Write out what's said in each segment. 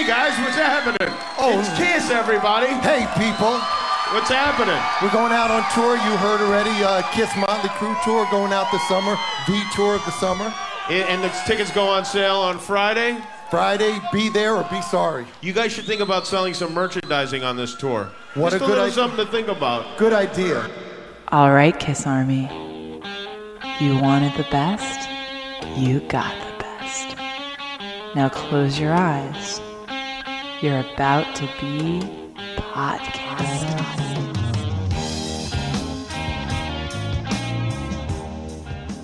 Hey guys, what's happening? Oh. it's Kiss, everybody. Hey, people. What's happening? We're going out on tour. You heard already. Uh, Kiss Motley Crue tour going out this summer. The tour of the summer. And, and the tickets go on sale on Friday. Friday, be there or be sorry. You guys should think about selling some merchandising on this tour. What Just a a good little idea. something to think about. Good idea. All right, Kiss Army. You wanted the best, you got the best. Now close your eyes. You're about to be podcast.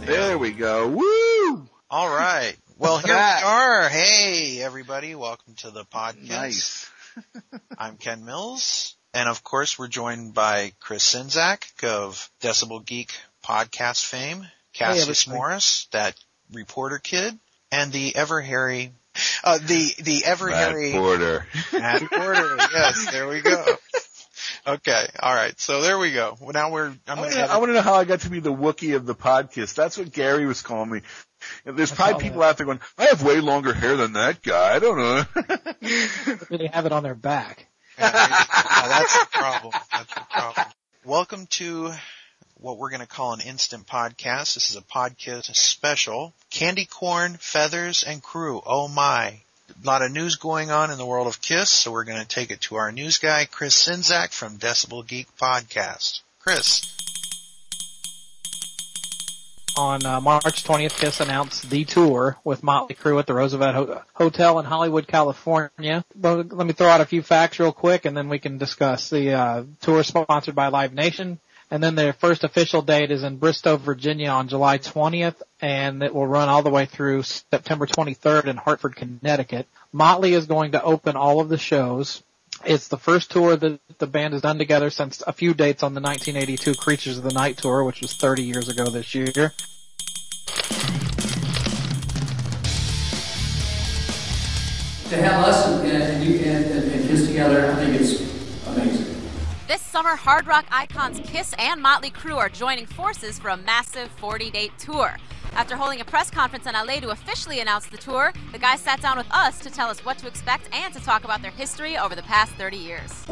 There we go. Woo! All right. Well, here we are. Hey, everybody. Welcome to the podcast. Nice. I'm Ken Mills. And of course, we're joined by Chris Czynszak of Decibel Geek podcast fame, Cassius Morris, that reporter kid, and the ever hairy, uh, the, the ever Matt hairy Porter. Matt Porter. yes, there we go. Okay. All right. So there we go. Well, now we're, I'm I want, to to, I want to know how I got to be the Wookiee of the podcast. That's what Gary was calling me. And there's probably people out there going, I have way longer hair than that guy. I don't know. they have it on their back. Yeah, that's the problem. That's the problem. Welcome to what we're going to call an instant podcast. This is a podcast special. Candy corn, feathers, and crew. Oh my. A lot of news going on in the world of Kiss, so we're going to take it to our news guy, Chris Czynszak from Decibel Geek Podcast. Chris. On uh, March 20th, Kiss announced the tour with Motley Crue at the Roosevelt Ho- Hotel in Hollywood, California. But let me throw out a few facts real quick, and then we can discuss. The uh, tour sponsored by Live Nation, and then their first official date is in Bristow, Virginia, on July 20th, and it will run all the way through September 23rd in Hartford, Connecticut. Motley is going to open all of the shows. It's the first tour that the band has done together since a few dates on the 1982 Creatures of the Night tour, which was 30 years ago this year. to have us and, and you and, and, and together, I think it's. This summer, hard rock icons Kiss and Motley Crue are joining forces for a massive 40 date tour. After holding a press conference in LA to officially announce the tour, the guys sat down with us to tell us what to expect and to talk about their history over the past 30 years.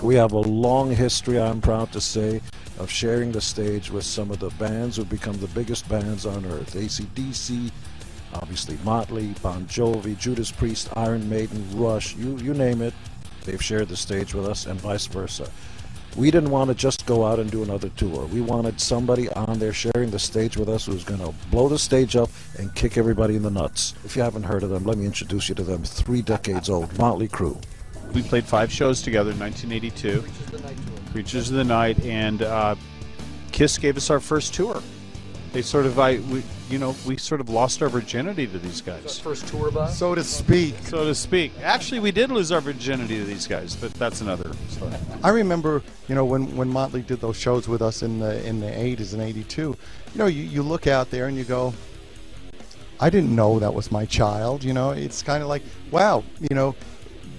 We have a long history, I'm proud to say, of sharing the stage with some of the bands who've become the biggest bands on earth. ACDC, obviously Motley, Bon Jovi, Judas Priest, Iron Maiden, Rush, you, you name it. They've shared the stage with us and vice versa. We didn't want to just go out and do another tour. We wanted somebody on there sharing the stage with us who was going to blow the stage up and kick everybody in the nuts. If you haven't heard of them, let me introduce you to them. Three decades old, Motley Crue. We played five shows together in 1982. Creatures of the Night, and uh, Kiss gave us our first tour. They sort of, I, we, you know, we sort of lost our virginity to these guys, First tour bus? So to speak. so to speak. Actually, we did lose our virginity to these guys, but that's another story. I remember, you know, when, when Motley did those shows with us in the in the 80s and 82, you know, you, you look out there and you go, I didn't know that was my child. You know, it's kind of like, wow, you know,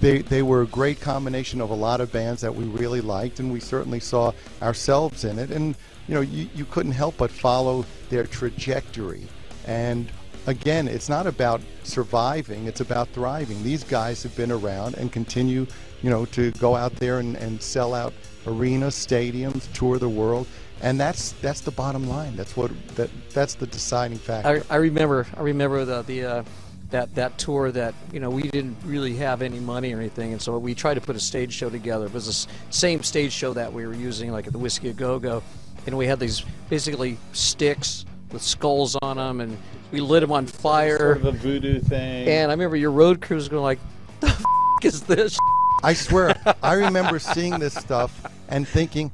they they were a great combination of a lot of bands that we really liked, and we certainly saw ourselves in it. And you know, you, you couldn't help but follow their trajectory. And again, it's not about surviving; it's about thriving. These guys have been around and continue, you know, to go out there and, and sell out arenas, stadiums, tour the world. And that's that's the bottom line. That's what that that's the deciding factor. I, I remember I remember the the uh, that that tour that you know we didn't really have any money or anything, and so we tried to put a stage show together. It was the same stage show that we were using, like at the Whisky a Go Go, and we had these basically sticks with skulls on them, and we lit them on fire. Sort of a voodoo thing. And I remember your road crew was going like, "The f- is this?" I swear, I remember seeing this stuff and thinking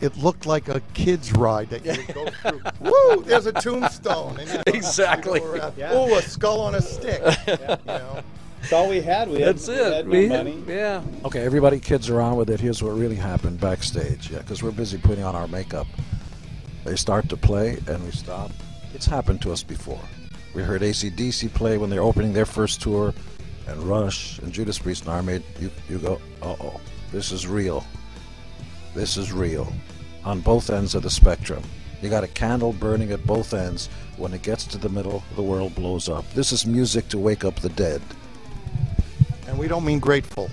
it looked like a kid's ride that you would go through. Woo! There's a tombstone. And, you know, Exactly. you go around, Yeah. Ooh, a skull on a stick. You know. That's all we had. We That's had, it. had no We- money. Yeah. Okay, everybody kids around with it. Here's what really happened backstage. Yeah, because we're busy putting on our makeup. They start to play and we stop. It's happened to us before. We heard ACDC play when they're opening their first tour, and Rush and Judas Priest and Iron Maiden. You, you go, uh oh, this is real. This is real. On both ends of the spectrum. You got a candle burning at both ends. When it gets to the middle, the world blows up. This is music to wake up the dead. And we don't mean grateful.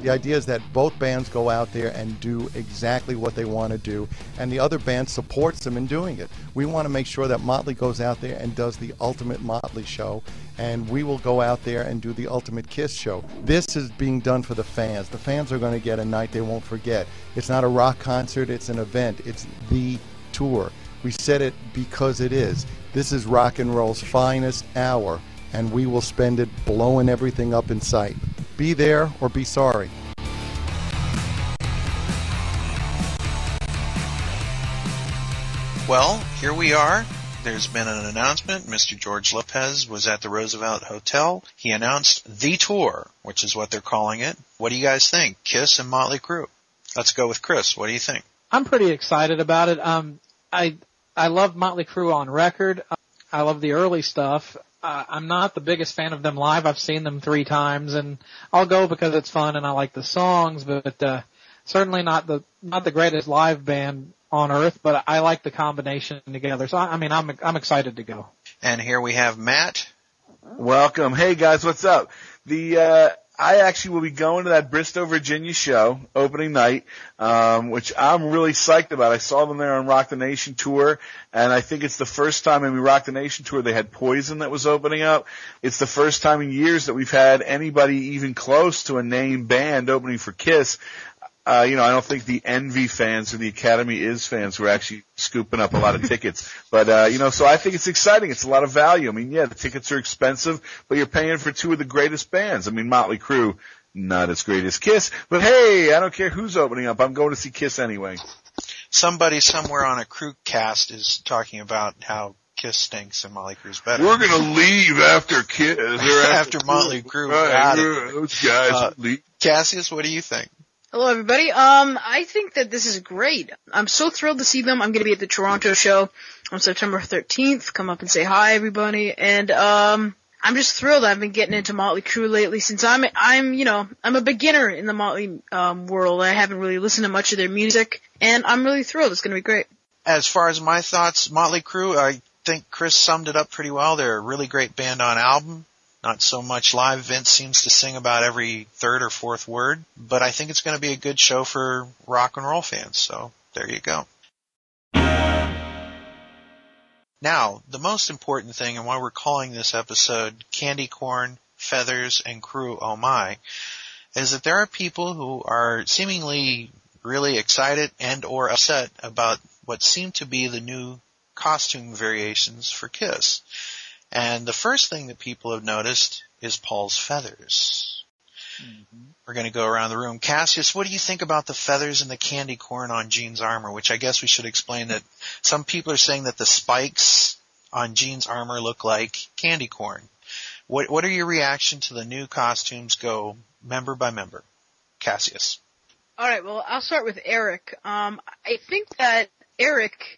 The idea is that both bands go out there and do exactly what they want to do, and the other band supports them in doing it. We want to make sure that Motley goes out there and does the ultimate Motley show, and we will go out there and do the ultimate Kiss show. This is being done for the fans. The fans are going to get a night they won't forget. It's not a rock concert, it's an event, it's the tour. We said it because it is. This is rock and roll's finest hour, and we will spend it blowing everything up in sight. Be there or be sorry. Well, here we are. There's been an announcement. Mr. George Lopez was at the Roosevelt Hotel. He announced the tour, which is what they're calling it. What do you guys think? Kiss and Motley Crue. Let's go with Chris. What do you think? I'm pretty excited about it. Um, I I love Motley Crue on record. I love the early stuff. Uh, I'm not the biggest fan of them live. I've seen them three times, and I'll go because it's fun and I like the songs. But uh, certainly not the not the greatest live band on earth. But I like the combination together. So I, I mean, I'm I'm excited to go. And here we have Matt. Welcome. Hey guys, what's up? The uh I actually will be going to that Bristow, Virginia show opening night, um, which I'm really psyched about. I saw them there on Rock the Nation tour, and I think it's the first time in the Rock the Nation tour they had Poison that was opening up. It's the first time in years that we've had anybody even close to a name band opening for Kiss. Uh, you know, I don't think the Envy fans or the Academy Is fans were actually scooping up a lot of tickets. But, uh, you know, so I think it's exciting. It's a lot of value. I mean, yeah, the tickets are expensive, but you're paying for two of the greatest bands. I mean, Motley Crue, not as great as Kiss, but hey, I don't care who's opening up. I'm going to see Kiss anyway. Somebody somewhere on a crew cast is talking about how Kiss stinks and Motley Crue's better. We're gonna leave after Kiss. Or after, Motley Crue. Right, those guys Uh. Cassius, what do you think? Hello, everybody. Um, I think that this is great. I'm so thrilled to see them. I'm going to be at the Toronto show on September 13th. Come up and say hi, everybody. And um, I'm just thrilled. I've been getting into Motley Crue lately since I'm I'm you know I'm a beginner in the Motley um, world. I haven't really listened to much of their music, and I'm really thrilled. It's going to be great. As far as my thoughts, Motley Crue, I think Chris summed it up pretty well. They're a really great band on album. Not so much live. Vince seems to sing about every third or fourth word, but I think it's going to be a good show for rock and roll fans. So there you go. Now, the most important thing and why we're calling this episode Candy Corn, Feathers, and Crew Oh My, is that there are people who are seemingly really excited and or upset about what seem to be the new costume variations for Kiss. And the first thing that people have noticed is Paul's feathers. We're going to go around the room. Cassius, what do you think about the feathers and the candy corn on Gene's armor? Which I guess we should explain that some people are saying that the spikes on Gene's armor look like candy corn. What What are your reaction to the new costumes? Go member by member. Cassius. All right. Well, I'll start with Eric. Um, I think that Eric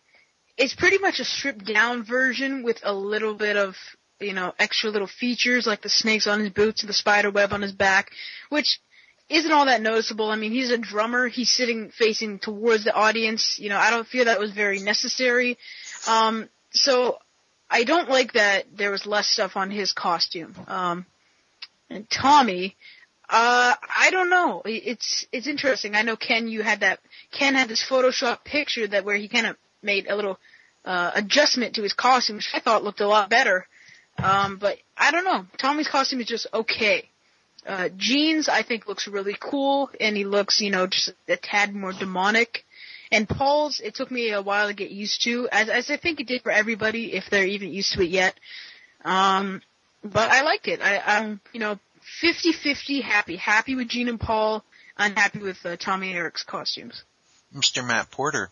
is pretty much a stripped down version with a little bit of you know extra little features like the snakes on his boots and the spider web on his back, which isn't all that noticeable. I mean, he's a drummer. He's sitting facing towards the audience. You know, I don't feel that was very necessary. Um, so I don't like that there was less stuff on his costume. Um, and Tommy, uh, I don't know. It's it's interesting. I know Ken, you had that. Ken had this Photoshop picture that where he kind of made a little uh, adjustment to his costume, which I thought looked a lot better. Um, but I don't know. Tommy's costume is just okay. Uh, Gene's, I think, looks really cool, and he looks, you know, just a tad more demonic. And Paul's, it took me a while to get used to, as, as I think it did for everybody, if they're even used to it yet. Um, but I liked it. I, I'm, you know, 50-50 happy. Happy with Gene and Paul, unhappy with uh, Tommy and Eric's costumes. Mr. Matt Porter.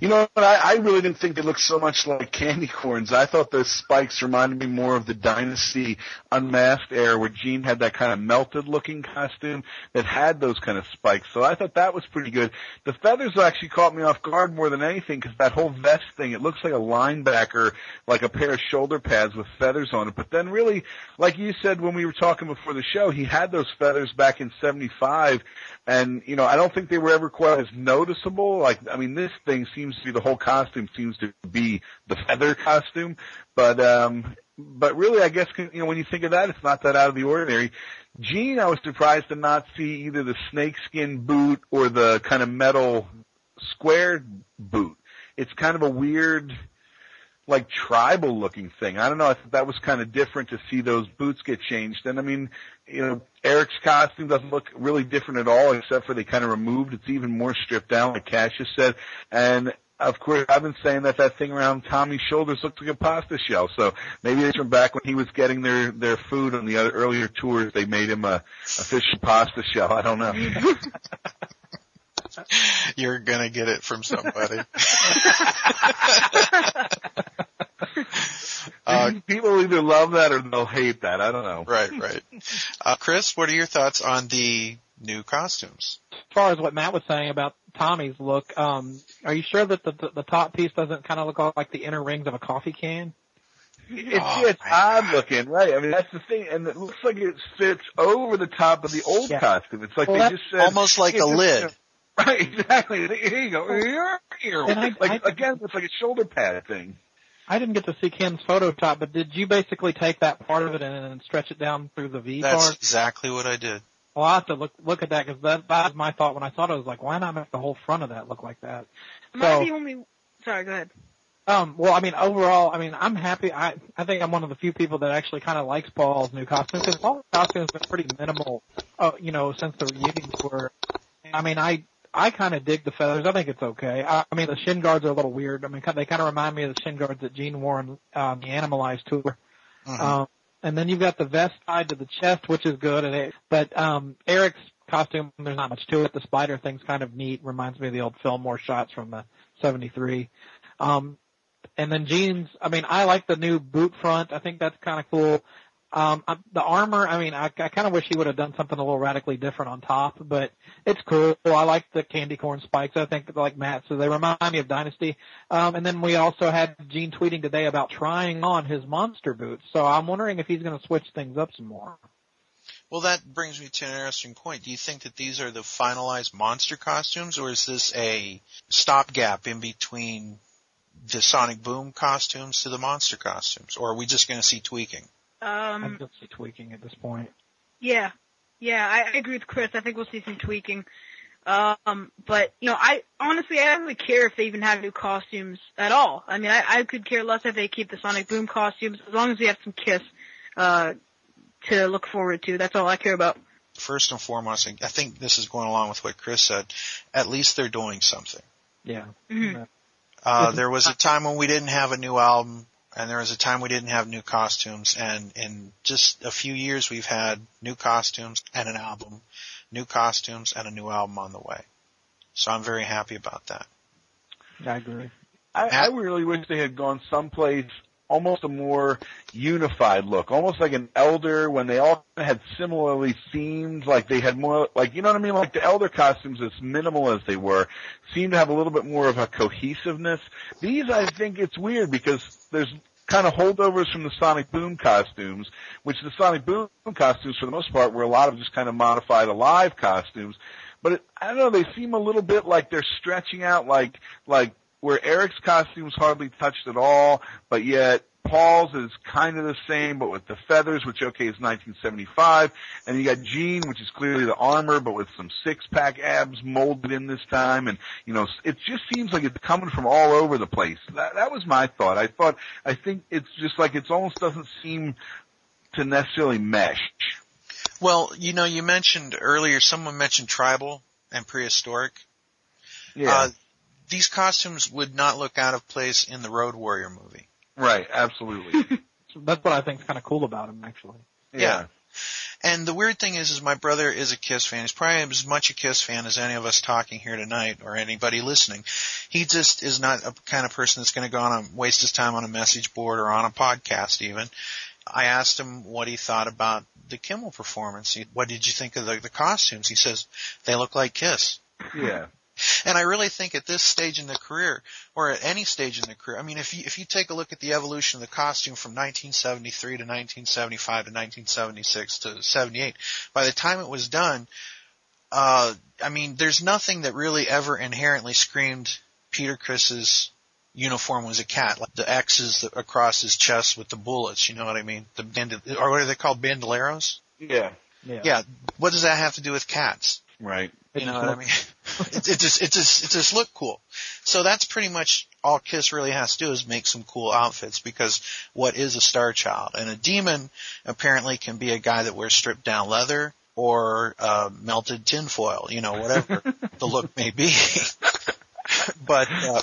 You know? I, I really didn't think they looked so much like candy corns. I thought the spikes reminded me more of the Dynasty Unmasked era where Gene had that kind of melted looking costume that had those kind of spikes. So I thought that was pretty good. The feathers actually caught me off guard more than anything because that whole vest thing, it looks like a linebacker, like a pair of shoulder pads with feathers on it. But then really, like you said when we were talking before the show, he had those feathers back in 75 and, you know, I don't think they were ever quite as noticeable. Like, I mean, this thing seems to be, the whole costume seems to be the feather costume. But, um, but really, I guess you know when you think of that, it's not that out of the ordinary. Gene, I was surprised to not see either the snakeskin boot or the kind of metal square boot. It's kind of a weird, like tribal looking thing. I don't know. I thought that was kind of different to see those boots get changed. And I mean, you know, Eric's costume doesn't look really different at all, except for they kind of removed. It's even more stripped down, like Cassius said. And of course, I've been saying that that thing around Tommy's shoulders looks like a pasta shell. So maybe it's from back when he was getting their their food on the other earlier tours. They made him a, a fish pasta shell. I don't know. You're gonna get it from somebody. uh, People either love that or they'll hate that. I don't know. Right, right. Uh, Chris, what are your thoughts on the new costumes? As far as what Matt was saying about Tommy's look, um, are you sure that the, the, the top piece doesn't kind of look like the inner rings of a coffee can? It's oh, it's odd God. looking, right? I mean, that's the thing, and it looks like it fits over the top of the old yeah. costume. It's like well, they just said almost like a lid. Right, exactly. Here you go. Here, here. I, I, again, it's like a shoulder pad thing. I didn't get to see Ken's Photoshop, but did you basically take that part of it and, and stretch it down through the V part? That's part? exactly what I did. Well, I have to look look at that because that, that was my thought when I saw it. I was like, why not make the whole front of that look like that? Am so, I the only? Sorry, go ahead. Um, well, I mean, overall, I mean, I'm happy. I I think I'm one of the few people that actually kind of likes Paul's new costume because Paul's costume has been pretty minimal, uh, you know, since the reunion tour. I mean, I I kind of dig the feathers. I think it's okay. I, I mean, the shin guards are a little weird. I mean, they kind of remind me of the shin guards that Gene wore on um, the Animalized tour. Mm-hmm. Um, and then you've got the vest tied to the chest, which is good. And it, but um, Eric's costume, there's not much to it. The spider thing's kind of neat. Reminds me of the old Fillmore shots from the '73. Um, and then Gene's, I mean, I like the new boot front. I think that's kind of cool. Um, the armor, I mean, I, I kind of wish he would have done something a little radically different on top, but it's cool. I like the candy corn spikes. I think, like Matt said, they remind me of Dynasty. Um, and then we also had Gene tweeting today about trying on his monster boots. So I'm wondering if he's going to switch things up some more. Well, that brings me to an interesting point. Do you think that these are the finalized monster costumes, or is this a stopgap in between the Sonic Boom costumes to the monster costumes, or are we just going to see tweaking? Um, I'm just tweaking at this point. Yeah, yeah, I, I agree with Chris. I think we'll see some tweaking. Um, but you know, I honestly I don't really care if they even have new costumes at all. I mean, I, I could care less if they keep the Sonic Boom costumes as long as we have some Kiss uh, to look forward to. That's all I care about. First and foremost, I think this is going along with what Chris said. At least they're doing something. Yeah. Mm-hmm. Uh, there was a time when we didn't have a new album and there was a time we didn't have new costumes and in just a few years we've had new costumes and an album, new costumes and a new album on the way. So I'm very happy about that. I agree. I, I really wish they had gone someplace almost a more unified look, almost like an elder when they all had similarly themed, like they had more, like, you know what I mean? Like the elder costumes, as minimal as they were, seem to have a little bit more of a cohesiveness. These, I think it's weird because there's kind of holdovers from the Sonic Boom costumes, which the Sonic Boom costumes for the most part were a lot of just kind of modified alive costumes. But it, I don't know, they seem a little bit like they're stretching out like, like where Eric's costume's hardly touched at all, but yet Paul's is kind of the same, but with the feathers, which okay is 1975, and you got Gene, which is clearly the armor, but with some six-pack abs molded in this time, and you know, it just seems like it's coming from all over the place. That, that was my thought. I thought, I think it's just like it almost doesn't seem to necessarily mesh. Well, you know, you mentioned earlier, someone mentioned tribal and prehistoric. Yeah. Uh, these costumes would not look out of place in the Road Warrior movie. Right, absolutely. That's what I think is kind of cool about him, actually. Yeah. yeah. And the weird thing is, is my brother is a Kiss fan. He's probably as much a Kiss fan as any of us talking here tonight or anybody listening. He just is not a kind of person that's going to go on and waste his time on a message board or on a podcast even. I asked him what he thought about the Kimmel performance. He, what did you think of the, the costumes? He says, they look like Kiss. Yeah. And I really think at this stage in the career, or at any stage in the career, I mean, if you, if you take a look at the evolution of the costume from 1973 to 1975 to 1976 to 78, by the time it was done, uh, I mean, there's nothing that really ever inherently screamed Peter Criss's uniform was a cat, like the X's across his chest with the bullets. You know what I mean? The bandol- or what are they called? Bandoleros. Yeah. Yeah. What does that have to do with cats? Right. You know what I mean? it, it just it just it just look cool. So that's pretty much all Kiss really has to do is make some cool outfits because what is a star child? And a demon apparently can be a guy that wears stripped down leather or uh, melted tinfoil, you know, whatever the look may be. but uh,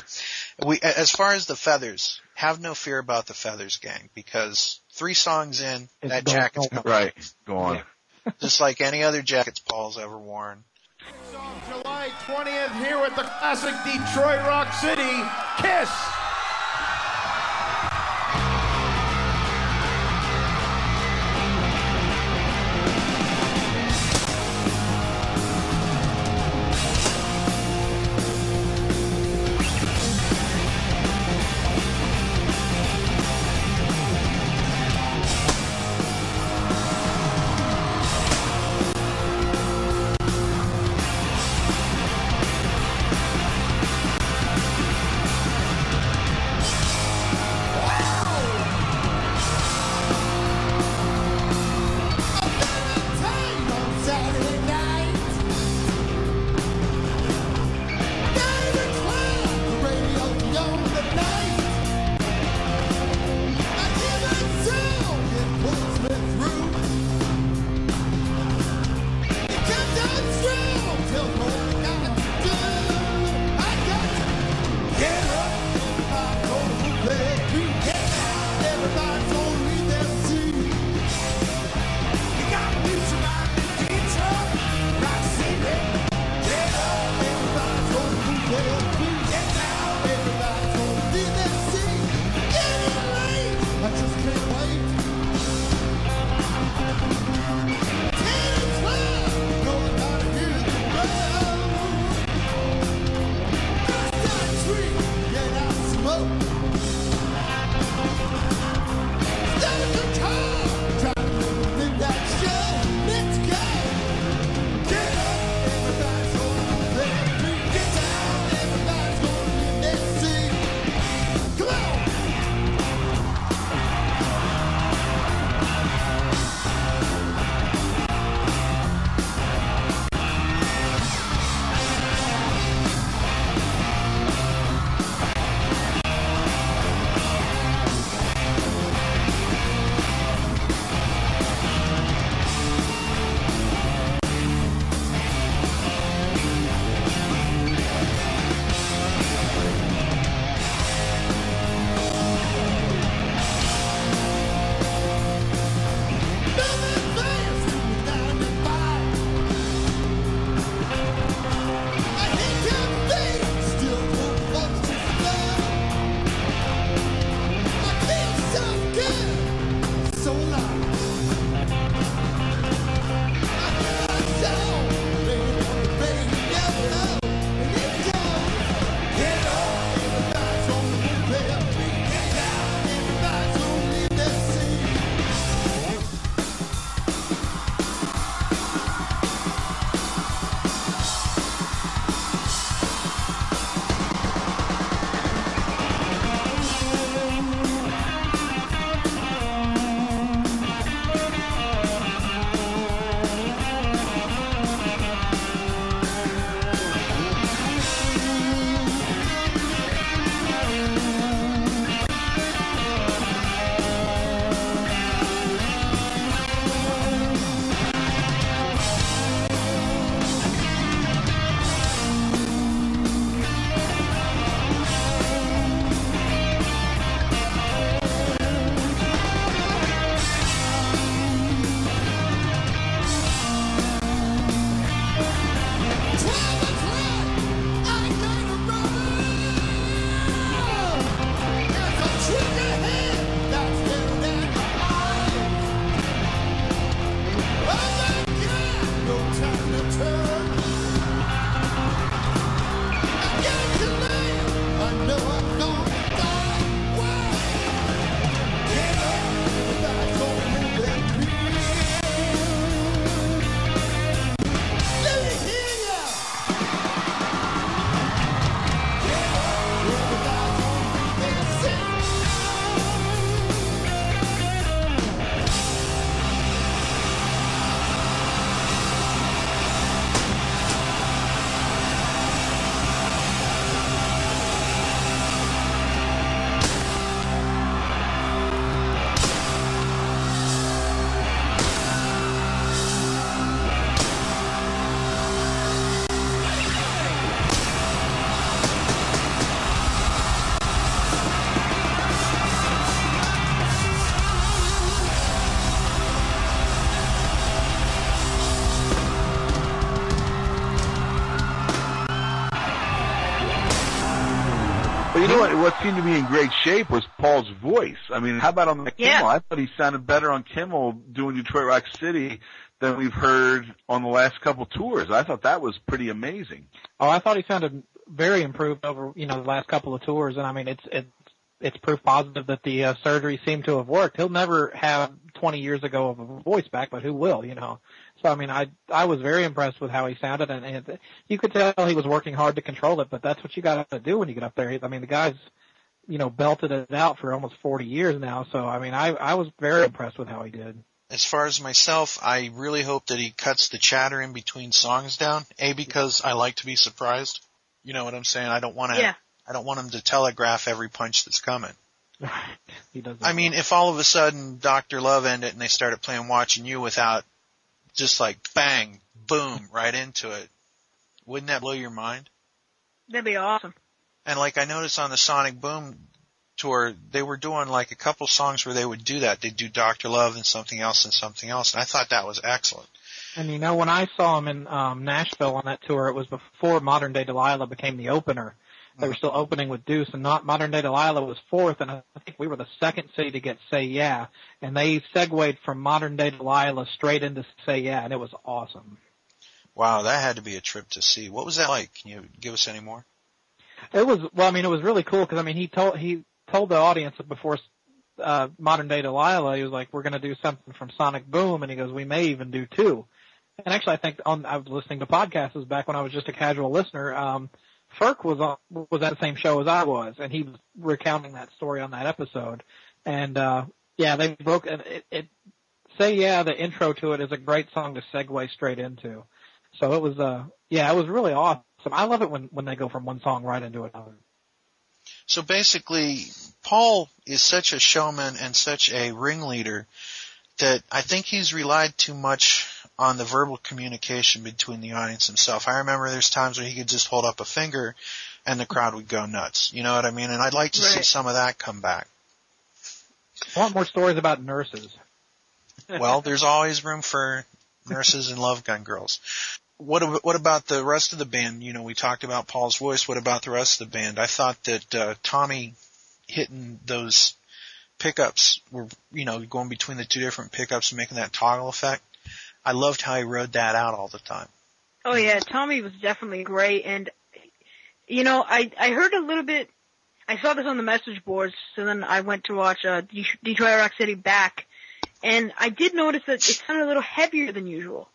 we, as far as the feathers, have no fear about the feathers, gang, because three songs in, that gone. jacket's gone. Right. Go on. Just like any other jackets Paul's ever worn. July 20th here at the classic Detroit Rock City. Kiss seemed to be in great shape was Paul's voice. I mean, how about on the Yeah. Kimmel? I thought he sounded better on Kimmel doing Detroit Rock City than we've heard on the last couple tours. I thought that was pretty amazing. Oh, I thought he sounded very improved over you know the last couple of tours, and I mean it's it's it's proof positive that the uh, surgery seemed to have worked. He'll never have 20 years ago of a voice back, but who will? You know. So I mean, I I was very impressed with how he sounded, and, and you could tell he was working hard to control it. But that's what you got to do when you get up there. I mean, the guy's you know belted it out for almost 40 years now. So I mean, I I was very impressed with how he did. As far as myself, I really hope that he cuts the chatter in between songs down. A because I like to be surprised. You know what I'm saying? I don't want to. Yeah. I don't want him to telegraph every punch that's coming. he doesn't. I mean, if all of a sudden Doctor Love ended and they started playing "Watching You" without just like bang, boom, right into it, wouldn't that blow your mind? That'd be awesome. And like I noticed on the Sonic Boom tour, they were doing like a couple songs where they would do that. They'd do Doctor Love and something else and something else, and I thought that was excellent. And you know, when I saw him in um, Nashville on that tour, it was before Modern Day Delilah became the opener. They were still opening with Deuce, and not Modern Day Delilah was fourth, and I think we were the second city to get Say Yeah, and they segued from Modern Day Delilah straight into Say Yeah, and it was awesome. Wow, that had to be a trip to see. What was that like? Can you give us any more? It was well, I mean, it was really cool because I mean, he told he told the audience before uh, Modern Day Delilah, he was like, "We're going to do something from Sonic Boom," and he goes, "We may even do two. And actually, I think on I was listening to podcasts back when I was just a casual listener. Um, Ferk was on was at the same show as I was, and he was recounting that story on that episode. And uh, yeah, they broke and it, it. Say yeah, the intro to it is a great song to segue straight into. So it was uh yeah, it was really awesome. I love it when when they go from one song right into another. So basically, Paul is such a showman and such a ringleader that I think he's relied too much on the verbal communication between the audience himself. I remember there's times where he could just hold up a finger and the crowd would go nuts. You know what I mean? And I'd like to see some of that come back. I want more stories about nurses. Well, there's always room for nurses and love gun girls. What what about the rest of the band? You know, we talked about Paul's voice. What about the rest of the band? I thought that uh, Tommy hitting those pickups were, you know, going between the two different pickups and making that toggle effect. I loved how he rode that out all the time. Oh yeah, Tommy was definitely great, and you know, I I heard a little bit. I saw this on the message boards, so then I went to watch uh, Detroit Rock City back, and I did notice that it sounded a little heavier than usual.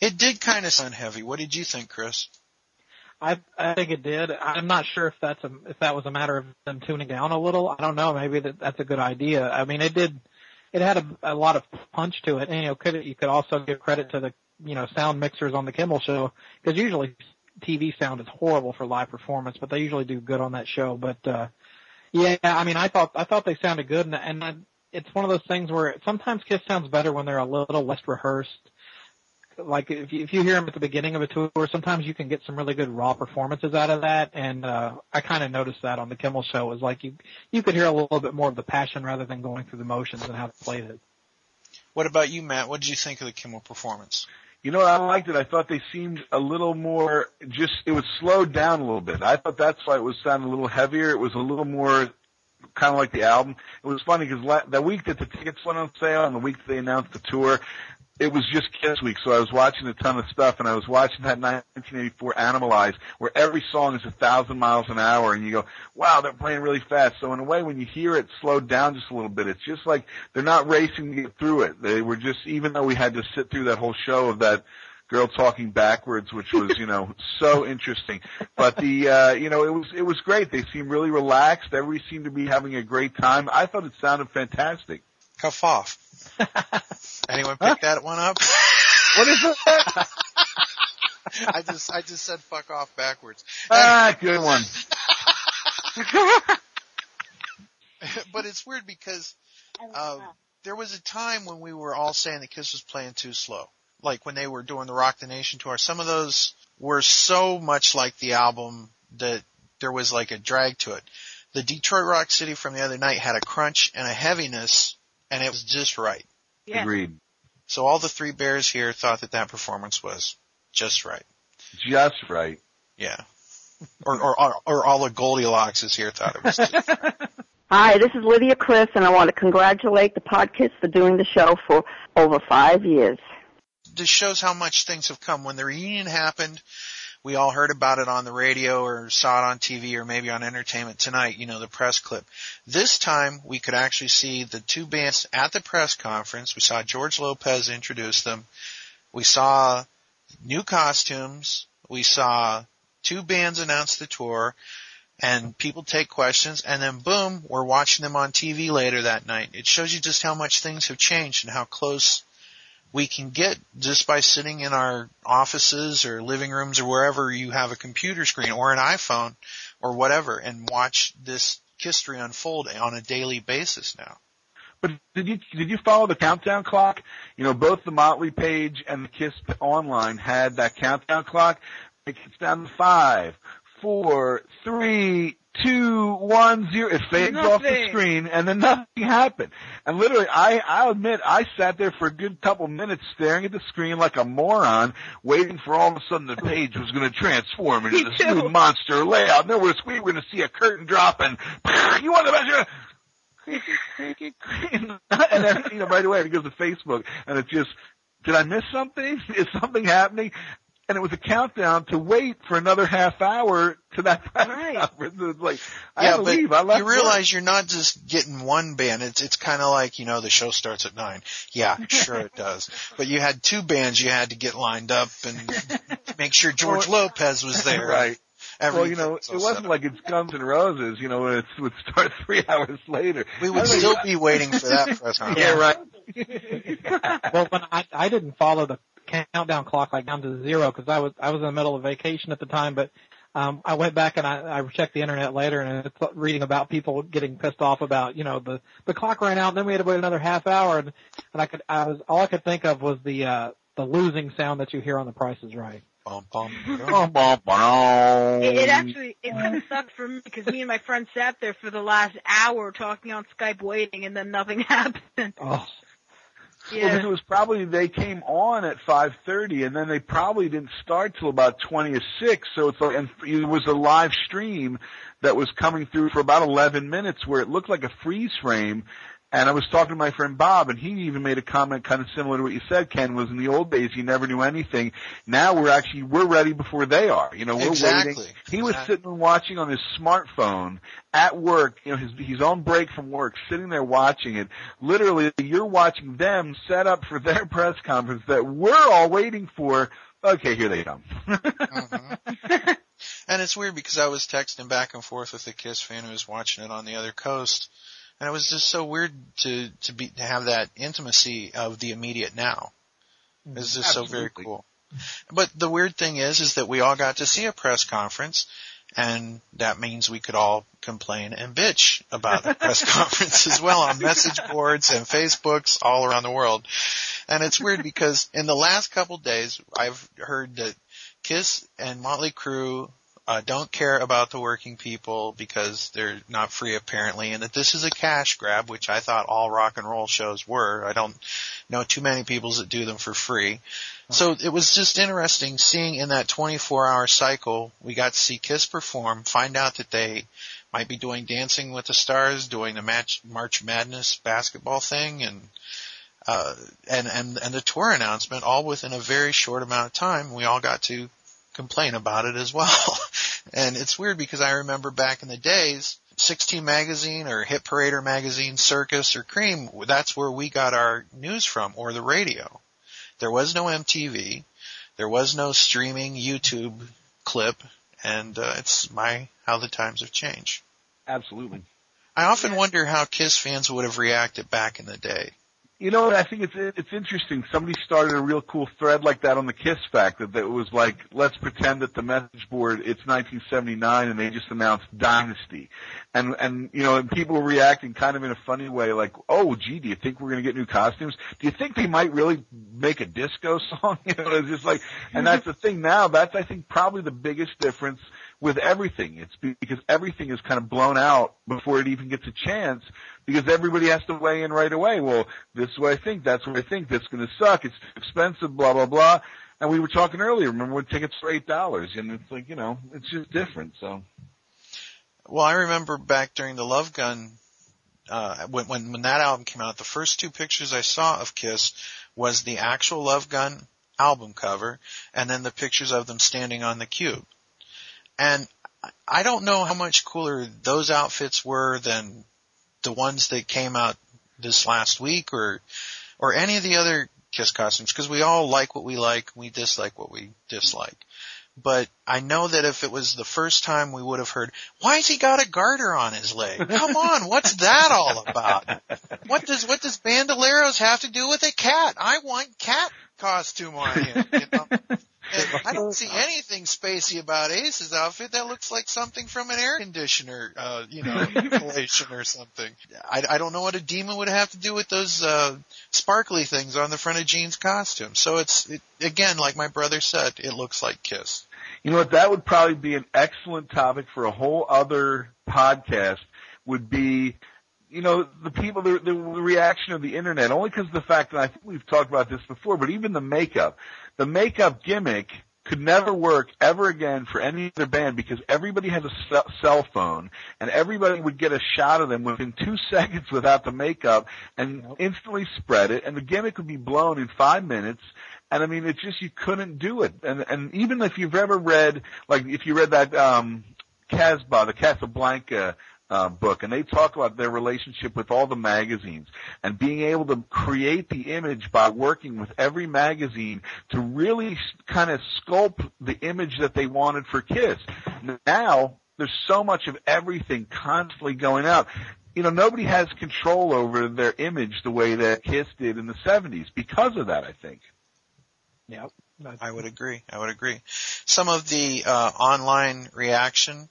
It did kind of sound heavy. What did you think, Chris? I I think it did. I'm not sure if that's a if that was a matter of them tuning down a little. I don't know. Maybe that that's a good idea. I mean, it did. It had a, a lot of punch to it, and you know, could you could also give credit to the you know sound mixers on the Kimmel show because usually TV sound is horrible for live performance, but they usually do good on that show. But uh yeah, I mean, I thought I thought they sounded good, and, and I, it's one of those things where sometimes Kiss sounds better when they're a little less rehearsed like if you, if you hear them at the beginning of a tour, sometimes you can get some really good raw performances out of that. And uh, I kind of noticed that on the Kimmel show is like you you could hear a little bit more of the passion rather than going through the motions and how they played it. What about you, Matt? What did you think of the Kimmel performance? You know, I liked it. I thought they seemed a little more just. It was slowed down a little bit. I thought that's why it was sounding a little heavier. It was a little more kind of like the album. It was funny because la- the week that the tickets went on sale and the week they announced the tour, it was just Kiss week. So I was watching a ton of stuff, and I was watching that 1984 Animalize, where every song is a thousand miles an hour, and you go, "Wow, they're playing really fast." So in a way, when you hear it slowed down just a little bit, it's just like they're not racing to get through it. They were just, even though we had to sit through that whole show of that girl talking backwards, which was, you know, so interesting. But the, uh, you know, it was, it was great. They seemed really relaxed. Everybody seemed to be having a great time. I thought it sounded fantastic. Cuff off. Anyone pick that one up? What is it? I just I just said fuck off backwards. ah, good one. but it's weird because uh, there was a time when we were all saying the Kiss was playing too slow. Like when they were doing the Rock the Nation tour, some of those were so much like the album that there was like a drag to it. The Detroit Rock City from the other night had a crunch and a heaviness, and it was just right. Yeah. Agreed. So all the three bears here thought that that performance was just right. Just right. Yeah. or, or, or, or all the Goldilockses here thought it was too. Hi, this is Lydia Criss, and I want to congratulate the Podkids for doing the show for over five years. This shows how much things have come. When the reunion happened, we all heard about it on the radio or saw it on TV or maybe on Entertainment Tonight, you know, the press clip. This time we could actually see the two bands at the press conference. We saw George Lopez introduce them. We saw new costumes. We saw two bands announce the tour and people take questions and then boom, we're watching them on TV later that night. It shows you just how much things have changed and how close we can get just by sitting in our offices or living rooms or wherever you have a computer screen or an iPhone or whatever and watch this history unfold on a daily basis now. But did you did you follow the countdown clock? You know, both the Motley page and the Kiss online had that countdown clock. It down to five, four, three, two, one, zero. It fades Nothing. off the screen, and then nothing happened. And literally, I I'll admit, I sat there for a good couple minutes staring at the screen like a moron, waiting for all of a sudden the page was going to transform into this new monster layout. And then we were going to see a curtain drop, and you want to measure. and then, you know, right away it goes to Facebook, and it just, did I miss something? Is something happening? And it was a countdown to wait for another half hour to that press conference. It was like, I yeah, had to but leave. I left you realize you're not just getting one band. It's it's kind of like you know the show starts at nine. Yeah, sure it does. But you had two bands you had to get lined up and make sure George Lopez was there. Right. well, you know, was it wasn't like it's Guns and Roses, you know, it would start three hours later. We would still be waiting for that press conference. Yeah, right. well, when I I didn't follow the countdown clock like down to zero because I was I was in the middle of vacation at the time, but um I went back and I, I checked the internet later and it's reading about people getting pissed off about you know the the clock ran out and then we had to wait another half hour and and I could I was all I could think of was the uh the losing sound that you hear on The Price is Right. Bum, bum, Bum, bum, bum. It, it actually it kind of sucked for me because me and my friend sat there for the last hour talking on Skype waiting, and then nothing happened. Oh. Well, then it was probably they came on at 5:30, and then they probably didn't start till about 20 to 6. So it's like, and it was a live stream that was coming through for about 11 minutes, where it looked like a freeze frame. And I was talking to my friend Bob, and he even made a comment kind of similar to what you said, Ken. Was in the old days you never knew anything. Now we're actually we're ready before they are. You know, we're Exactly. waiting. He was Exactly. sitting and watching on his smartphone at work. You know, his, he's on break from work, sitting there watching it. Literally, you're watching them set up for their press conference that we're all waiting for. Okay, here they come. Mm-hmm. And it's weird because I was texting back and forth with a Kiss fan who was watching it on the other coast, and it was just so weird to to be to have that intimacy of the immediate now. Mm-hmm. It's just so very cool. But the weird thing is, is that we all got to see a press conference, and that means we could all complain and bitch about the press conference as well on message boards and Facebooks all around the world. And it's weird because in the last couple days, I've heard that Kiss and Motley Crue uh, don't care about the working people because they're not free apparently, and that this is a cash grab, which I thought all rock and roll shows were. I don't know too many people that do them for free. So it was just interesting seeing in that 24 hour cycle, we got to see Kiss perform, find out that they might be doing Dancing with the Stars, doing the match, March Madness basketball thing, and uh, and and and the tour announcement, all within a very short amount of time. We all got to complain about it as well. and it's weird because I remember back in the days, 16 magazine or Hit Parader magazine, Circus or Cream, that's where we got our news from or the radio. There was no MTV. There was no streaming YouTube clip and uh, it's my how the times have changed. Absolutely. I often wonder how Kiss fans would have reacted back in the day. You know, I think it's it's interesting. Somebody started a real cool thread like that on the Kiss Fact that, that was like, let's pretend that the message board it's 1979 and they just announced Dynasty, and and you know, and people were reacting kind of in a funny way, like, oh, gee, do you think we're to get new costumes? Do you think they might really make a disco song? You know, it's just like, and that's the thing now. That's I think probably the biggest difference with everything. It's because everything is kind of blown out before it even gets a chance because everybody has to weigh in right away. Well, this is what I think. That's what I think. That's going to suck. It's expensive. Blah blah blah. And we were talking earlier. Remember when tickets were eight dollars, and it's like you know, it's just different. So. Well, I remember back during the Love Gun, uh, when, when, when that album came out, the first two pictures I saw of Kiss was the actual Love Gun album cover and then the pictures of them standing on the cube. And I don't know how much cooler those outfits were than the ones that came out this last week or, or any of the other Kiss costumes because we all like what we like, we dislike what we dislike but I know that if it was the first time we would have heard, why has he got a garter on his leg? Come on, what's that all about? What does, what does bandoleros have to do with a cat? I want cat costume on him, you know? I don't see anything spacey about Ace's outfit. That looks like something from an air conditioner, uh, you know, insulation or something. I, I don't know what a demon would have to do with those, uh, sparkly things on the front of Gene's costume. So it's, it, again, like my brother said, it looks like Kiss. You know what? That would probably be an excellent topic for a whole other podcast. Would be, you know, the people, the, the reaction of the internet. Only because of the fact that I think we've talked about this before. But even the makeup, the makeup gimmick could never work ever again for any other band because everybody has a cell phone and everybody would get a shot of them within two seconds without the makeup and instantly spread it and the gimmick would be blown in five minutes and I mean, it's just you couldn't do it. And and even if you've ever read, like if you read that um Casbah, the Casablanca uh, book, and they talk about their relationship with all the magazines and being able to create the image by working with every magazine to really kind of sculpt the image that they wanted for Kiss. Now there's so much of everything constantly going out. You know, nobody has control over their image the way that Kiss did in the 70s because of that, I think. Yep. I would agree. I would agree. Some of the uh, online reaction.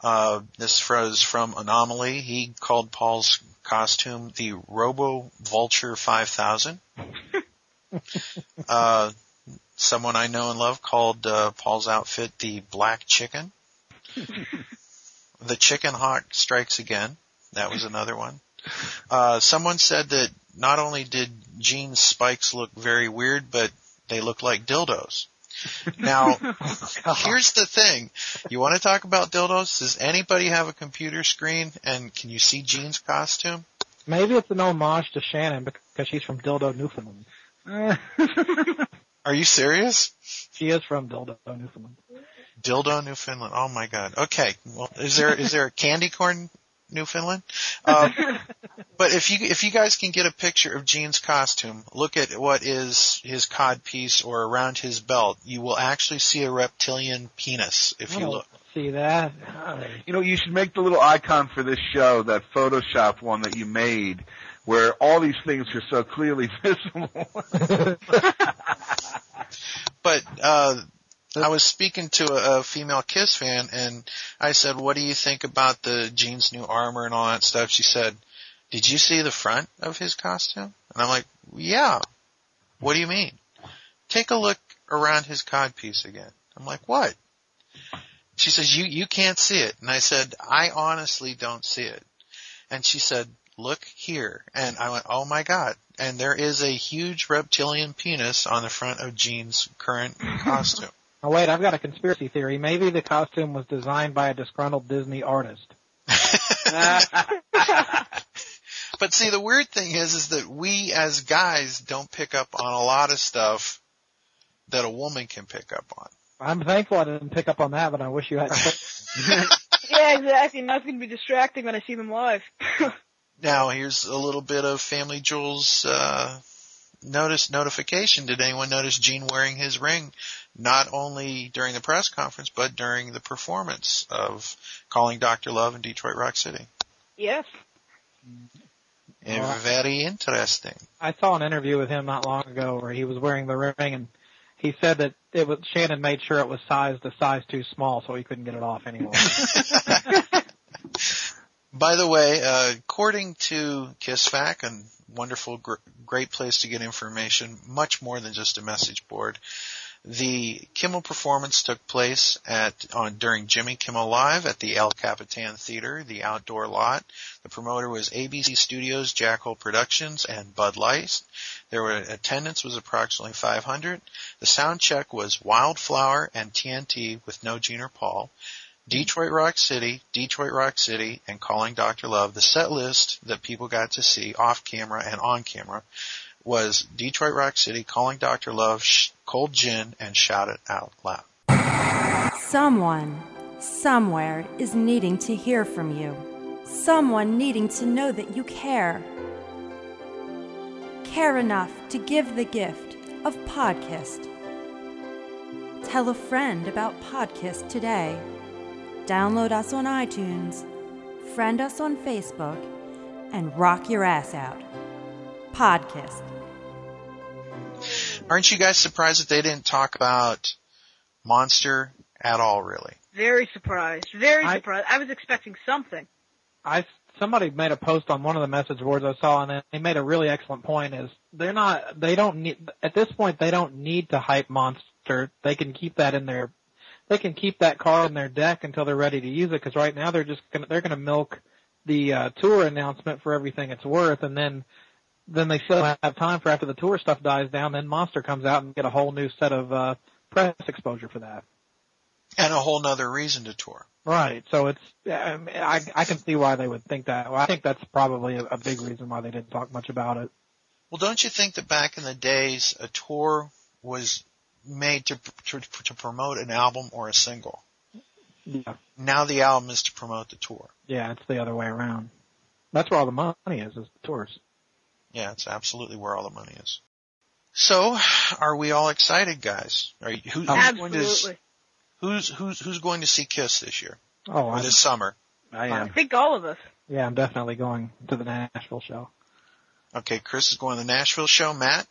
Uh, this was from Anomaly. He called Paul's costume the Robo Vulture 5000. uh, someone I know and love called uh, Paul's outfit the Black Chicken. the Chicken Hawk Strikes Again. That was another one. Uh, someone said that not only did Gene's spikes look very weird, but they look like dildos. Now, here's the thing. You want to talk about dildos? Does anybody have a computer screen and can you see Gene's costume? Maybe it's an homage to Shannon because she's from Dildo, Newfoundland. Are you serious? She is from Dildo, Newfoundland. Dildo, Newfoundland. Oh my god. Okay. Well, is there is there a candy corn Newfoundland. Um, but if you if you guys can get a picture of Gene's costume, look at what is his cod piece or around his belt. You will actually see a reptilian penis if you look. See that? You know, you should make the little icon for this show, that Photoshop one that you made, where all these things are so clearly visible. but uh I was speaking to a, a female Kiss fan and I said, what do you think about the Gene's new armor and all that stuff? She said, did you see the front of his costume? And I'm like, yeah. What do you mean? Take a look around his codpiece again. I'm like, what? She says, you, you can't see it. And I said, I honestly don't see it. And she said, look here. And I went, oh my god. And there is a huge reptilian penis on the front of Gene's current costume. Oh wait, I've got a conspiracy theory. Maybe the costume was designed by a disgruntled Disney artist. but see, the weird thing is, is that we as guys don't pick up on a lot of stuff that a woman can pick up on. I'm thankful I didn't pick up on that, but I wish you had. yeah, exactly. Now it's going to be distracting when I see them live. now here's a little bit of Family Jewels uh, notice notification. Did anyone notice Gene wearing his ring not only during the press conference but during the performance of Calling Dr. Love in Detroit Rock City? Yes. Well, very interesting. I saw an interview with him not long ago where he was wearing the ring and he said that it was Shannon made sure it was sized a size too small so he couldn't get it off anymore. By the way, uh, according to KissFAQ, a wonderful, gr- great place to get information, much more than just a message board. The Kimmel performance took place at on during Jimmy Kimmel Live at the El Capitan Theater, the outdoor lot. The promoter was ABC Studios, Jackhole Productions, and Bud Light. There were attendance was approximately 500. The sound check was Wildflower and TNT with no Gene or Paul. Detroit Rock City, Detroit Rock City, and Calling Dr. Love. The set list that people got to see off camera and on camera was Detroit Rock City, Calling Dr. Love, Cold Gin, and Shout It Out Loud. Someone, somewhere, is needing to hear from you. Someone needing to know that you care. Care enough to give the gift of Podkiss. Tell a friend about Podkiss today. Download us on iTunes, friend us on Facebook, and rock your ass out. Podkiss. Aren't you guys surprised that they didn't talk about Monster at all, really? Very surprised. Very I- surprised. I was expecting something. I somebody made a post on one of the message boards I saw, and they made a really excellent point. Is they're not they don't need at this point they don't need to hype Monster. They can keep that in their they can keep that card in their deck until they're ready to use it. Because right now they're just gonna they're gonna milk the uh, tour announcement for everything it's worth, and then then they still have time for after the tour stuff dies down. Then Monster comes out and get a whole new set of uh, press exposure for that. And a whole nother reason to tour. Right. So it's um, I I can see why they would think that. Well, I think that's probably a, a big reason why they didn't talk much about it. Well, don't you think that back in the days, a tour was made to to, to promote an album or a single? Yeah. Now the album is to promote the tour. Yeah, it's the other way around. That's where all the money is, is the tours. Yeah, it's absolutely where all the money is. So, are we all excited, guys? Are you, who, who's going to Absolutely. who's who's who's going to see Kiss this year Oh, or I, this summer? I I am. think all of us. Yeah, I'm definitely going to the Nashville show. Okay, Chris is going to the Nashville show. Matt,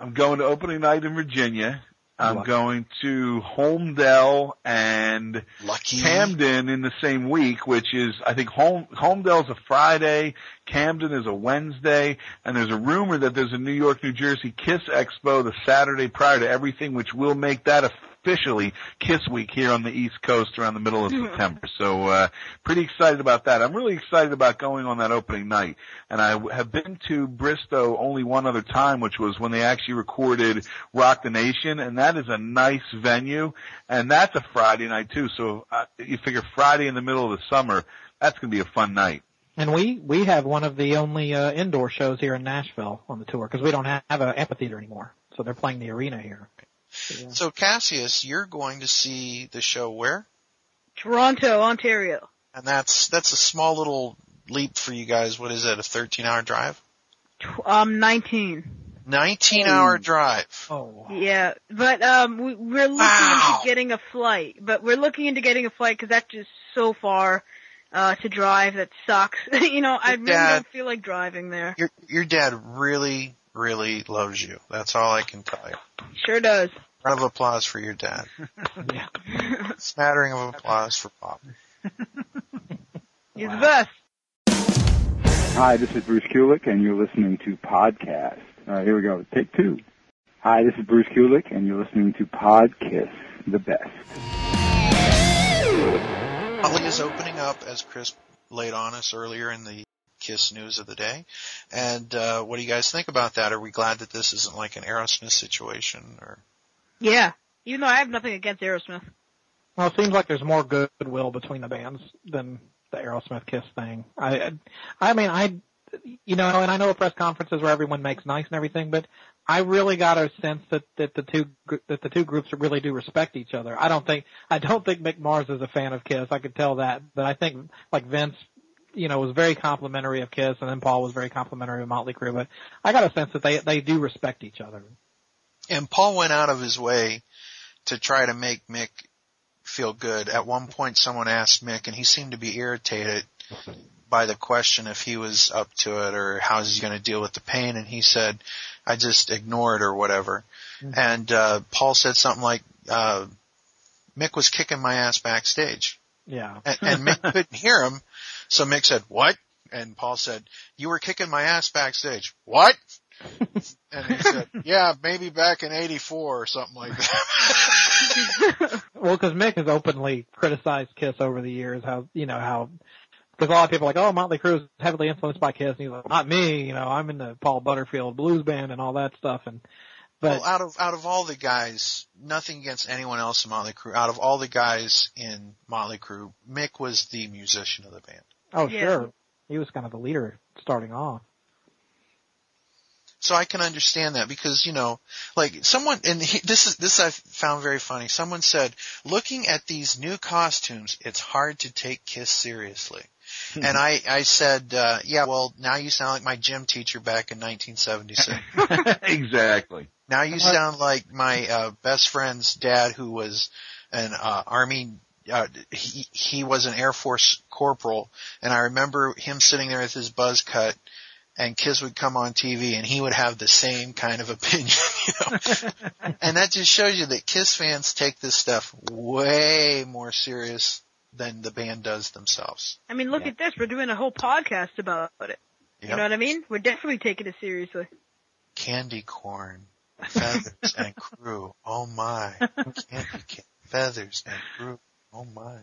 I'm going to opening night in Virginia. I'm Lucky. going to Holmdel and lucky. Camden in the same week, which is I think Home Holmdel's a Friday, Camden is a Wednesday, and there's a rumor that there's a New York, New Jersey Kiss Expo the Saturday prior to everything, which will make that officially Kiss Week here on the East Coast around the middle of September. So uh pretty excited about that. I'm really excited about going on that opening night. And I have been to Bristow only one other time, which was when they actually recorded Rock the Nation, and that is a nice venue, and that's a Friday night too. So uh, you figure Friday in the middle of the summer, that's going to be a fun night. And we we have one of the only uh, indoor shows here in Nashville on the tour because we don't have, have an amphitheater anymore. So they're playing the arena here. Yeah. so Cassius, you're going to see the show where? Toronto, Ontario. And that's that's a small little leap for you guys. What is it? A 13 hour drive? Um, 19. 19 hour drive. Oh. Yeah, but um, we, we're looking Wow. into getting a flight. But we're looking into getting a flight because that's just so far uh, to drive. That sucks. you know, I really Dad. don't feel like driving there. Your your dad really really loves you. That's all I can tell you. Sure does. A Round of applause for your dad. Yeah. Smattering of applause for Bob. He's the best. Hi, this is Bruce Kulick, and you're listening to Podkiss. All right, here we go. Take two. Hi, this is Bruce Kulick, and you're listening to Podkiss, the best. Holly is opening up, as Chris laid on us earlier in the Kiss news of the day. And uh, what do you guys think about that? Are we glad that this isn't like an Aerosmith situation? Or Yeah. Even though I have nothing against Aerosmith. Well, it seems like there's more goodwill between the bands than the Aerosmith Kiss thing. I, I mean, I, you know, and I know a press conferences where everyone makes nice and everything, but I really got a sense that that the two that the two groups really do respect each other. I don't think I don't think Mick Mars is a fan of Kiss. I could tell that, but I think like Vince, you know, was very complimentary of Kiss, and then Paul was very complimentary of Motley Crue. But I got a sense that they they do respect each other. and Paul went out of his way to try to make Mick feel good. At one point, someone asked Mick, and he seemed to be irritated by the question if he was up to it or how is he going to deal with the pain. And he said, "I just ignore it or whatever." And uh, Paul said something like, uh, "Mick was kicking my ass backstage." Yeah. and, and Mick couldn't hear him. So Mick said, "What?" And Paul said, "You were kicking my ass backstage." What? And he said, yeah, maybe back in 84 or something like that. Well, because Mick has openly criticized Kiss over the years, how you know how because a lot of people are like, oh, Motley Crue is heavily influenced by Kiss, and he's like, not me, you know, I'm in the Paul Butterfield blues band and all that stuff, and but well, out of out of all the guys, nothing against anyone else in Motley Crue. Out of all the guys in Motley Crue, Mick was the musician of the band. oh Yeah. sure, he was kind of the leader starting off. So I can understand that because you know, like someone, and he, this is this I found very funny. Someone said, looking at these new costumes, it's hard to take Kiss seriously. And I I said, uh, yeah, well, now you sound like my gym teacher back in 1976. exactly. Now you sound like my uh, best friend's dad, who was an uh, army. Uh, he he was an Air Force corporal, and I remember him sitting there with his buzz cut, and Kiss would come on TV, and he would have the same kind of opinion, you know. and that just shows you that Kiss fans take this stuff way more serious than the band does themselves. I mean, look at this. We're doing a whole podcast about it. You know what I mean? We're definitely taking it seriously. Candy corn, feathers, and crew. Oh my! Candy cane, feathers, and crew. Oh my!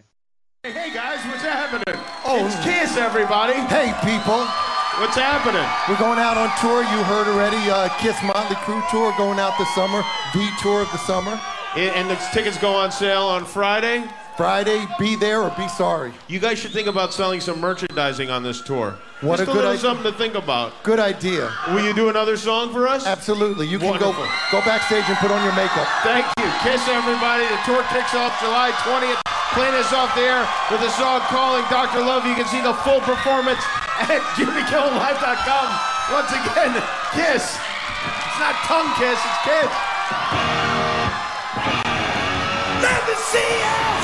Hey guys, what's happening? Oh, it's Kiss, everybody. Hey, people. What's happening? We're going out on tour. You heard already. Uh, Kiss Motley Crue tour going out this summer. The tour of the summer. And the tickets go on sale on Friday. Friday, be there or be sorry. You guys should think about selling some merchandising on this tour. What Just a a, good little idea. something to think about. Good idea. Will you do another song for us? Absolutely. You can Wonderful. go go backstage and put on your makeup. Thank you. Kiss everybody. The tour kicks off July 20th. Playing us off the air with a song calling Dr. Love. You can see the full performance at JimmyKimmelLive.com. Once again, Kiss. It's not tongue kiss, it's Kiss. Let me see your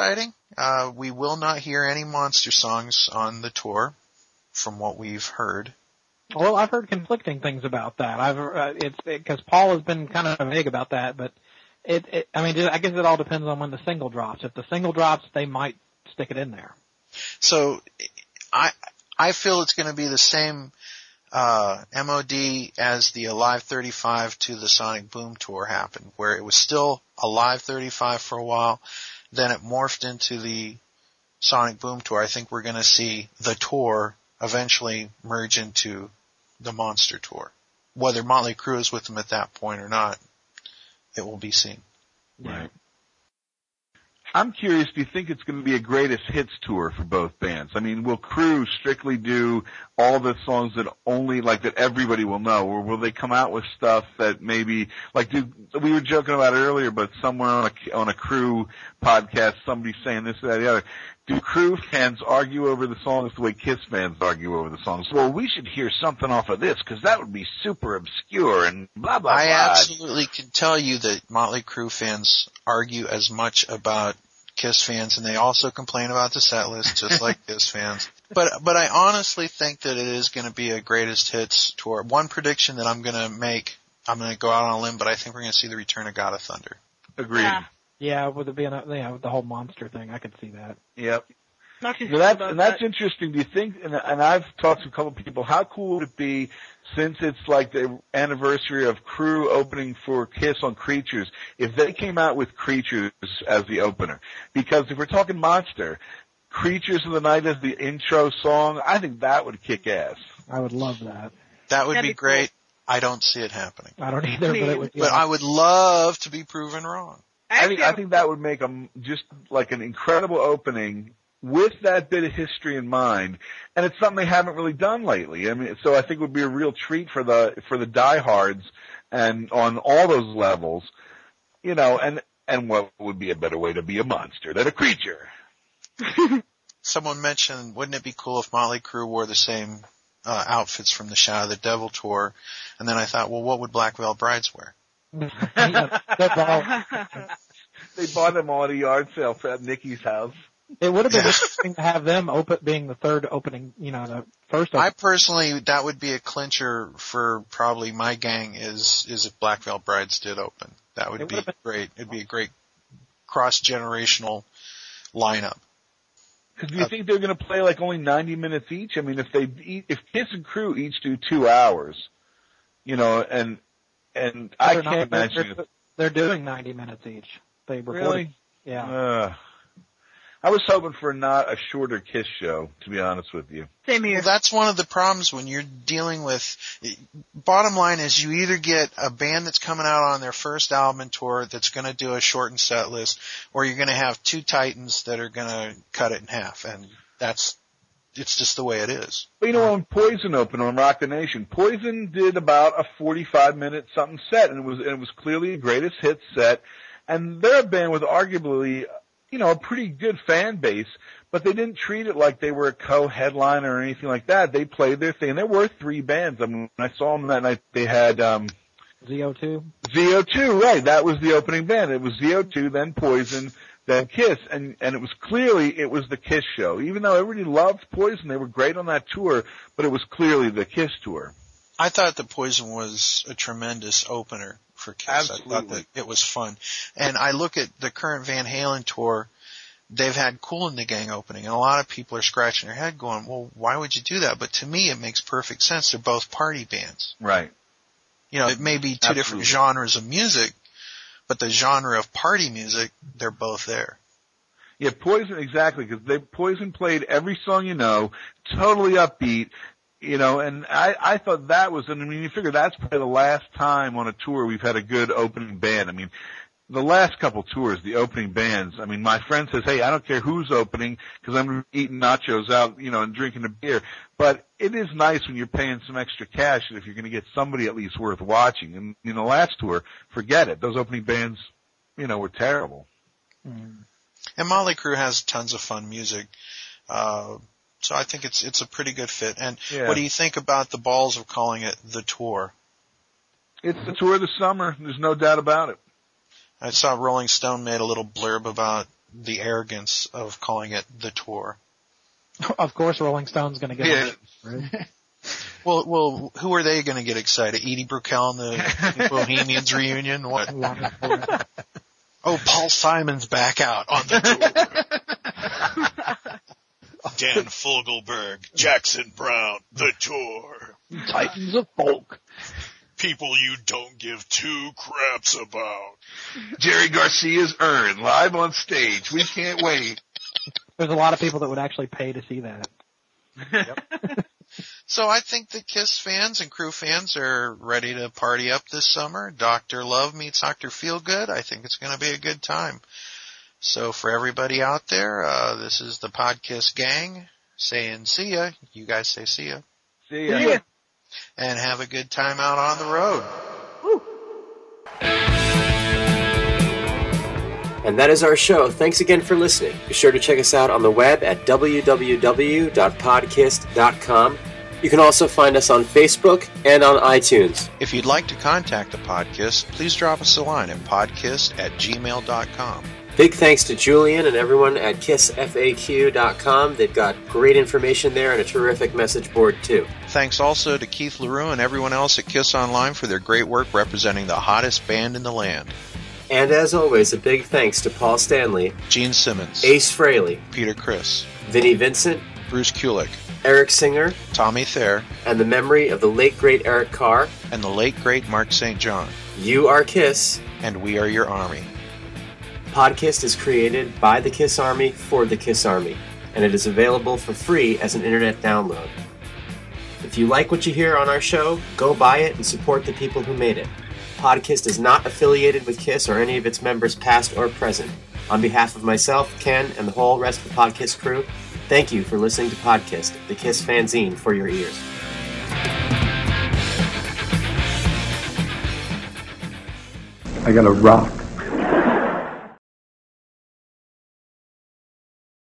exciting. Uh, we will not hear any monster songs on the tour, from what we've heard. Well, I've heard conflicting things about that. I've uh, it's because Paul has been kind of vague about that, but it, it I mean, I guess it all depends on when the single drops. If the single drops, they might stick it in there. So, I I feel it's going to be the same uh, MOD as the Alive 35 to the Sonic Boom tour happened, where it was still Alive 35 for a while, then it morphed into the Sonic Boom tour. I think we're going to see the tour eventually merge into the Monster tour. Whether Motley Crue is with them at that point or not, it will be seen. Right. I'm curious, do you think it's going to be a greatest hits tour for both bands? I mean, will Crue strictly do all the songs that only, like, that everybody will know, or will they come out with stuff that maybe, like, do, we were joking about it earlier, but somewhere on a, on a Crue podcast, somebody saying this, that, the other. Do Crue fans argue over the songs the way Kiss fans argue over the songs? Well, we should hear something off of this, because that would be super obscure and blah, blah, I blah. absolutely can tell you that Motley Crue fans argue as much about Kiss fans, and they also complain about the set list, just like Kiss fans. But but I honestly think that it is going to be a greatest hits tour. One prediction that I'm going to make, I'm going to go out on a limb, but I think we're going to see the return of God of Thunder. Agreed. Yeah. Yeah, with it being a, you know, the whole monster thing, I could see that. Yep. Not too that's and that's that. interesting. Do you think? And, and I've talked to a couple of people. How cool would it be, since it's like the anniversary of Crue opening for Kiss on Creatures, if they came out with Creatures as the opener? Because if we're talking Monster, Creatures of the Night as the intro song, I think that would kick ass. I would love that. That would That'd be be cool. great. I don't see it happening. I don't either, but it would be. But I would love to be proven wrong. I think I think that would make them just like an incredible opening with that bit of history in mind, and it's something they haven't really done lately. I mean, so I think it would be a real treat for the for the diehards and on all those levels, you know. And and what would be a better way to be a monster than a creature? Someone mentioned, wouldn't it be cool if Motley Crue wore the same uh, outfits from the Shout at the Devil tour? And then I thought, well, what would Black Veil Brides wear? That's all. They bought them all at a yard sale at Nikki's house. It would have been interesting to have them open, being the third opening, you know, the first. I personally, that would be a clincher for probably my gang is, is if Black Veil Brides did open. That would It be been- great. It'd be a great cross-generational lineup. Because do you think they're going to play like only 90 minutes each? I mean, if they if Kiss and Crue each do two hours, you know, and and I They're not- can't they're- imagine. They're, they're doing 90 minutes each. They reported. Really? Yeah. Uh, I was hoping for not a shorter Kiss show, to be honest with you. Same here. Well, that's one of the problems when you're dealing with. Bottom line is, you either get a band that's coming out on their first album and tour that's going to do a shortened set list, or you're going to have two titans that are going to cut it in half, and that's it's just the way it is. But you know, when Poison opened on Rock the Nation, Poison did about a 45 minute something set, and it was and it was clearly a greatest hits set, and they're a band with arguably, you know, a pretty good fan base, but they didn't treat it like they were a co-headliner or anything like that. They played their thing. There were three bands. I mean, when I saw them that night, they had um ZO2. ZO2, right? That was the opening band. It was ZO2, then Poison, then Kiss, and and it was clearly it was the Kiss show. Even though everybody loved Poison, they were great on that tour, but it was clearly the Kiss tour. I thought the Poison was a tremendous opener for Kiss. I thought Absolutely. that it was fun. And I look at the current Van Halen tour, they've had Kool & the Gang opening, and a lot of people are scratching their head going, well, why would you do that? But to me, it makes perfect sense. They're both party bands. Right. You know, it may be two different genres of music, but the genre of party music, they're both there. Yeah, Poison exactly because they Poison played every song you know, totally upbeat, you know, and I I thought that was, I mean, you figure that's probably the last time on a tour we've had a good opening band. I mean, the last couple tours, the opening bands. I mean, my friend says, "Hey, I don't care who's opening because I'm eating nachos out, you know, and drinking a beer." But it is nice when you're paying some extra cash if you're going to get somebody at least worth watching. And in the last tour, forget it; those opening bands, you know, were terrible. And Motley Crue has tons of fun music. Uh, so I think it's it's a pretty good fit. And Yeah. what do you think about the balls of calling it the tour? It's the tour of the summer. There's no doubt about it. I saw Rolling Stone made a little blurb about the arrogance of calling it the tour. Of course, Rolling Stone's going to get Yeah. it. Right? Well, well, who are they going to get excited? Edie Brickell and the Bohemians reunion? What? Oh, Paul Simon's back out on the tour. Dan Fogelberg, Jackson Browne, the tour. Titans of folk. People you don't give two craps about. Jerry Garcia's urn live on stage. We can't wait. There's a lot of people that would actually pay to see that. Yep. So I think the Kiss fans and Crue fans are ready to party up this summer. Dr. Love meets Dr. Feelgood. I think it's going to be a good time. So for everybody out there, uh, this is the podcast gang saying see ya. You guys say see ya. See ya. And have a good time out on the road. And that is our show. Thanks again for listening. Be sure to check us out on the web at www.podkiss.com. You can also find us on Facebook and on iTunes. If you'd like to contact the podcast, please drop us a line at podkiss at gmail.com. Big thanks to Julian and everyone at kissfaq.com. They've got great information there and a terrific message board too. Thanks also to Keith LaRue and everyone else at Kiss Online for their great work representing the hottest band in the land. And as always, a big thanks to Paul Stanley, Gene Simmons, Ace Frehley, Peter Criss, Vinnie Vincent, Bruce Kulick, Eric Singer, Tommy Thayer, and the memory of the late great Eric Carr. and the late great Mark St. John. You are Kiss. And we are your army. Podkiss is created by the Kiss Army for the Kiss Army, and it is available for free as an internet download. If you like what you hear on our show, go buy it and support the people who made it. Podkiss is not affiliated with Kiss or any of its members, past or present. On behalf of myself, Ken, and the whole rest of the Podkiss crew, thank you for listening to Podkiss, the Kiss fanzine for your ears. I got a rock.